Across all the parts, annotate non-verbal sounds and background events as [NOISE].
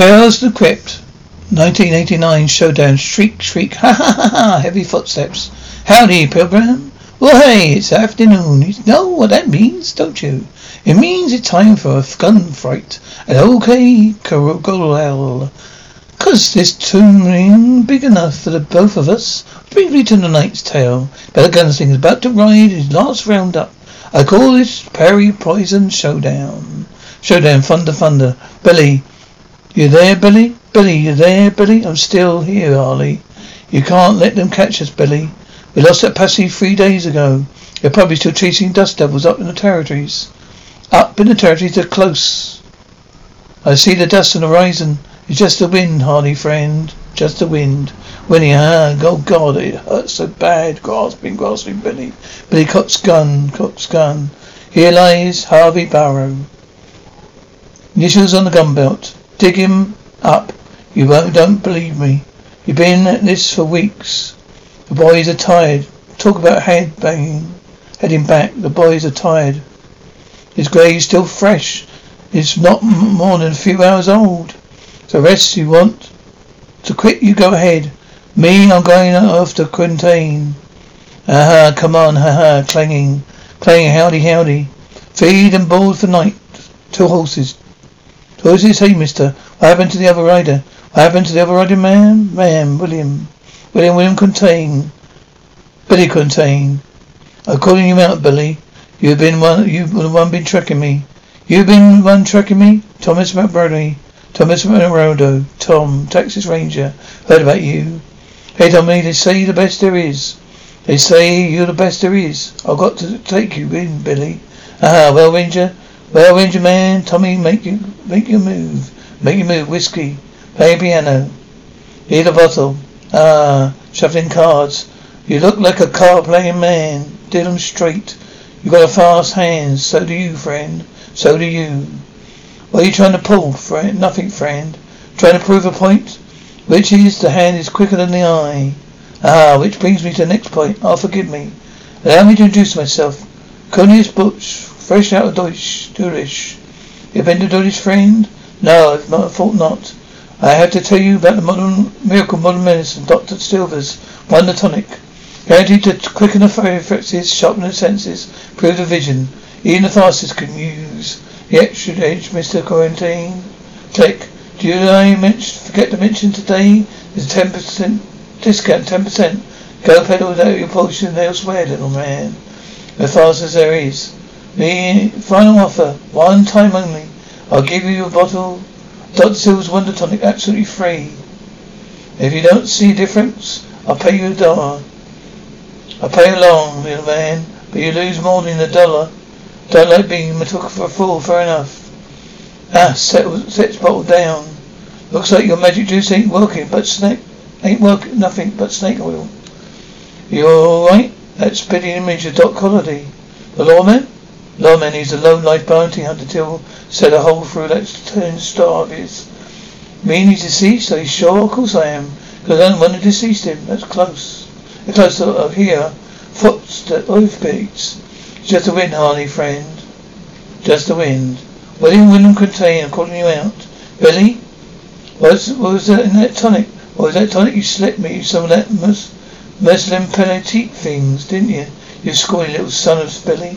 Tales of the Crypt, 1989 Showdown. Shriek, shriek, [LAUGHS] ha ha ha ha. Heavy footsteps. Howdy, Pilgrim. Well, hey, it's afternoon. You know what that means, don't you? It means it's time for a gunfight at OK Corral. Cause this tune big enough for the both of us. Briefly to tonight's tale. Better Gunslinger is about to ride his last round up. I call this Perry Poison Showdown. Showdown, thunder, thunder. Billy, you there, Billy? Billy, you there, Billy? I'm still here, Harley. You can't let them catch us, Billy. We lost that posse three days ago. They're probably still chasing dust devils up in the territories. Up in the territories, they're close. I see the dust on the horizon. It's just the wind, Harley friend. Just the wind. Winnie, ah, oh God, it hurts so bad. Grasping, grasping, Billy. Billy Cock's gun, Cock's gun. Here lies Harvey Barrow. Initials on the gun belt. Dig him up. You won't, don't believe me. You've been at this for weeks. The boys are tired. Talk about head banging. Heading back. The boys are tired. His grave's still fresh. It's not more than a few hours old. So rest you want. To quit you go ahead. Me, I'm going after Quintain. Aha, come on, haha, clanging. Clanging, howdy, howdy. Feed and board for night. Two horses. Two horses, hey mister. What happened to the other rider? What happened to the other rider man? Man, William. William, William Quintain. Billy Quintain. I'm calling you out, Billy. You've been one, you've the one been tracking me. You've been one tracking me? Thomas McBurney. Thomas Morado. Tom, Texas Ranger. Heard about you. Hey, Tommy, they say you're the best there is. They say you're the best there is. I've got to take you in, Billy. Ah, well, Ranger. Well, Ranger man, Tommy, make you, make your move. Make your move. Whiskey. Play piano. Hear the bottle. Ah, shuffling cards. You look like a card playing man. Did 'em straight. You got a fast hand. So do you, friend. So do you. What are you trying to pull, friend? Nothing, friend. Trying to prove a point? Which is the hand is quicker than the eye. Ah, which brings me to the next point. Oh, forgive me. Allow me to introduce myself. Cornelius Butch, fresh out of Deutsch, Durish. You've been to Deutsch, friend? No, I thought not. I have to tell you about the modern miracle modern medicine, Dr. Silver's Wonder Tonic. Guaranteed to quicken the reflexes, sharpen the senses, improve the vision. Even the fastest can use the extra edge, Mr. Quintain. Click. Did I mention, forget to mention today there's a 10% discount, 10%. Go pedal without your portion elsewhere, little man. As fast as there is. The final offer, one time only. I'll give you a bottle Dr. Silver's Wonder Tonic absolutely free. If you don't see a difference, I'll pay you a dollar. I pay along, little man, but you lose more than a dollar. Don't like being took for a fool, fair enough. Ah, set, set bottle down. Looks like your magic juice ain't working, but snake ain't working nothing but snake oil. You're alright? That spitting image of Doc Holliday. The lawman? Lawman, he's a lone life bounty hunter till said a hole through that turn star of his. Mean he's deceased? Are you sure? Of course I am. Because I don't want to deceased him. That's close. Close to here. Foots that Footsteps, beats. Just the wind, Harley, friend. Just the wind. William William Quintain, I'm calling you out. Billy? What was, what was that in that tonic? What was that tonic you slipped me? Some of that mus, muslin pelletique things, didn't you? You squally little son of Billy.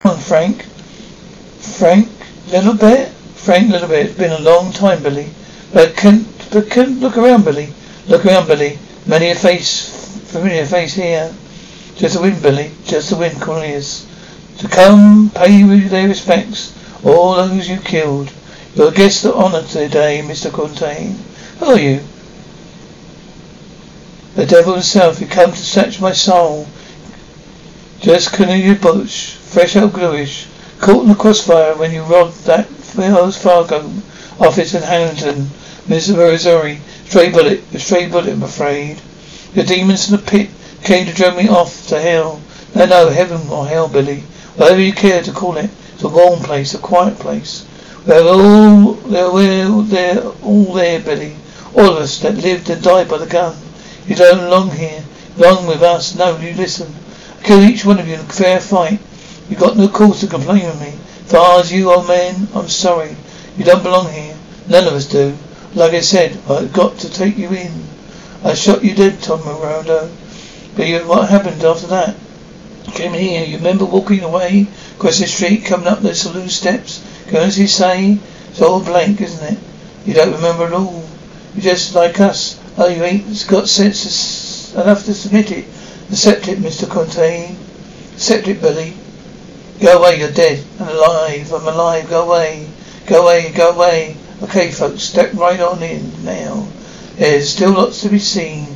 Come on, Frank. Frank, little bit? Frank, little bit. It's been a long time, Billy. But can, but can, look around, Billy. Look around, Billy. Many a face, familiar face here. Just a wind, Billy. Just the wind calling us. To come, pay you their respects. All those you killed. You're a guest of honor today, Mr. Fontaine. Who are you? The devil himself, you come to snatch my soul. Just Cornelia Bush, fresh out bluish, caught in the crossfire when you robbed that Wells Fargo office in Hamilton, Missouri. Stray bullet, a stray bullet, I'm afraid. The demons in the pit came to drag me off to hell. No, no, heaven or hell, Billy. Whatever you care to call it. It's a warm place, a quiet place. We're all, they're, they're all there, Billy. All of us that lived and died by the gun. You don't belong here. Belong with us. No, you listen. I kill each one of you in fair fight. You got no cause to complain of me. Far as you, old man, I'm sorry. You don't belong here. None of us do. Like I said, I've got to take you in. I shot you dead, Tom Morado. But you, what happened after that? Came here. You remember walking away across the street, coming up the saloon steps? Going as you say? It's all blank, isn't it? You don't remember at all. You're just like us. Oh, you ain't got sense enough to submit it. Accept it, Mr. Fontaine. Accept it, Billy. Go away, you're dead. I'm alive. I'm alive. Go away. Go away. Go away. Okay, folks, step right on in now. There's still lots to be seen.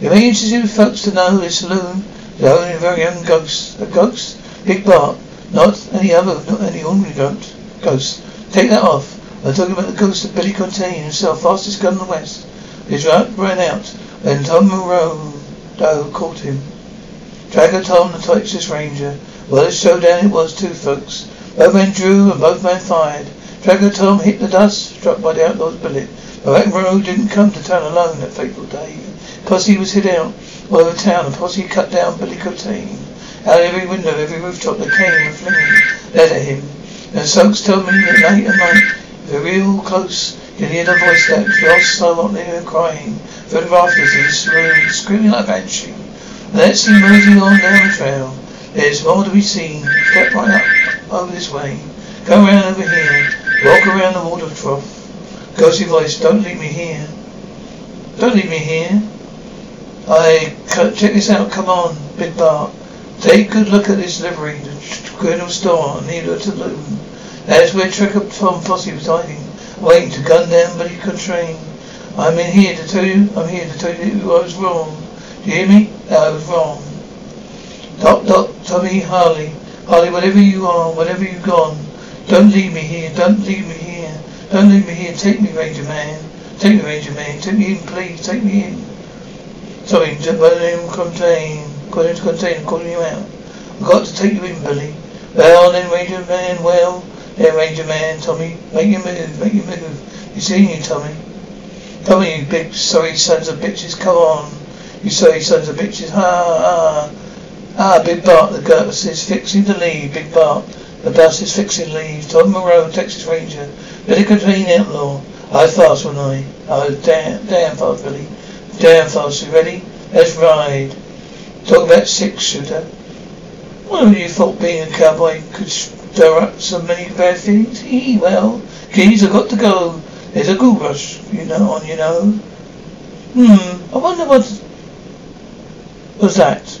It may interest you folks to know this saloon is only a very young ghost. A ghost? Big Bart. Not any other, not any ordinary ghost. Ghost. Take that off. I'm talking about the ghost of Billy Fontaine himself, fastest gun in the West. His route ran out when Tom Morado caught him. Tracker Tom, the Texas Ranger. Well, a showdown it was too, folks. Both men drew and both men fired. Tracker Tom hit the dust, struck by the outlaw's bullet. But Monroe didn't come to town alone that fateful day. Posse was hid out all over town, and Posse cut down Billy Fontaine. Out of every window, every rooftop, they came and flinging lead at him. And folks told me that late at night, they're real close, you hear the voice that fell silently and crying through the rafters screaming like banshee. And let's see moving on down the trail. There's more to be seen. Step right up over this way. Go around over here. Walk around the water trough. Ghostly voice, don't leave me here. Don't leave me here. I check this out. Come on, Big Bart. Take a good look at this livery, the Colonel store near to Luton. That's where Tracker Tom Posse was hiding waiting to gun down Billy Fontaine. I'm in here to tell you, I'm here to tell you I was wrong. Do you hear me? I was wrong. Doc, Doc, Tommy Harley. Harley, whatever you are, whatever you've gone, don't leave me here, don't leave me here. Don't leave me here, take me, Ranger Man. Take me, Ranger Man. Take me in, please, take me in. Sorry, my name Fontaine. Calling to Fontaine, calling you out. I've got to take you in, Billy. Well then, Ranger Man, well, there, Ranger Man, Tommy. Make your move, make your move. You see you, Tommy. On, you big sorry sons of bitches. Come on. You sorry sons of bitches. Ha, ha. Ah, Big Bart, the bus is fixing to leave. Big Bart, the bus is fixing to leave. Tom Moreau, Texas Ranger. Billy Fontaine Outlaw. I fast when I. Oh, damn, damn fast, Billy. Damn fast. You ready? Let's ride. Talk about six shooter. Have you thought being a cowboy could stir up so many bad things? He, well, geez, I've got to go. There's a gold rush, you know, on, you know. Hmm, I wonder what was that.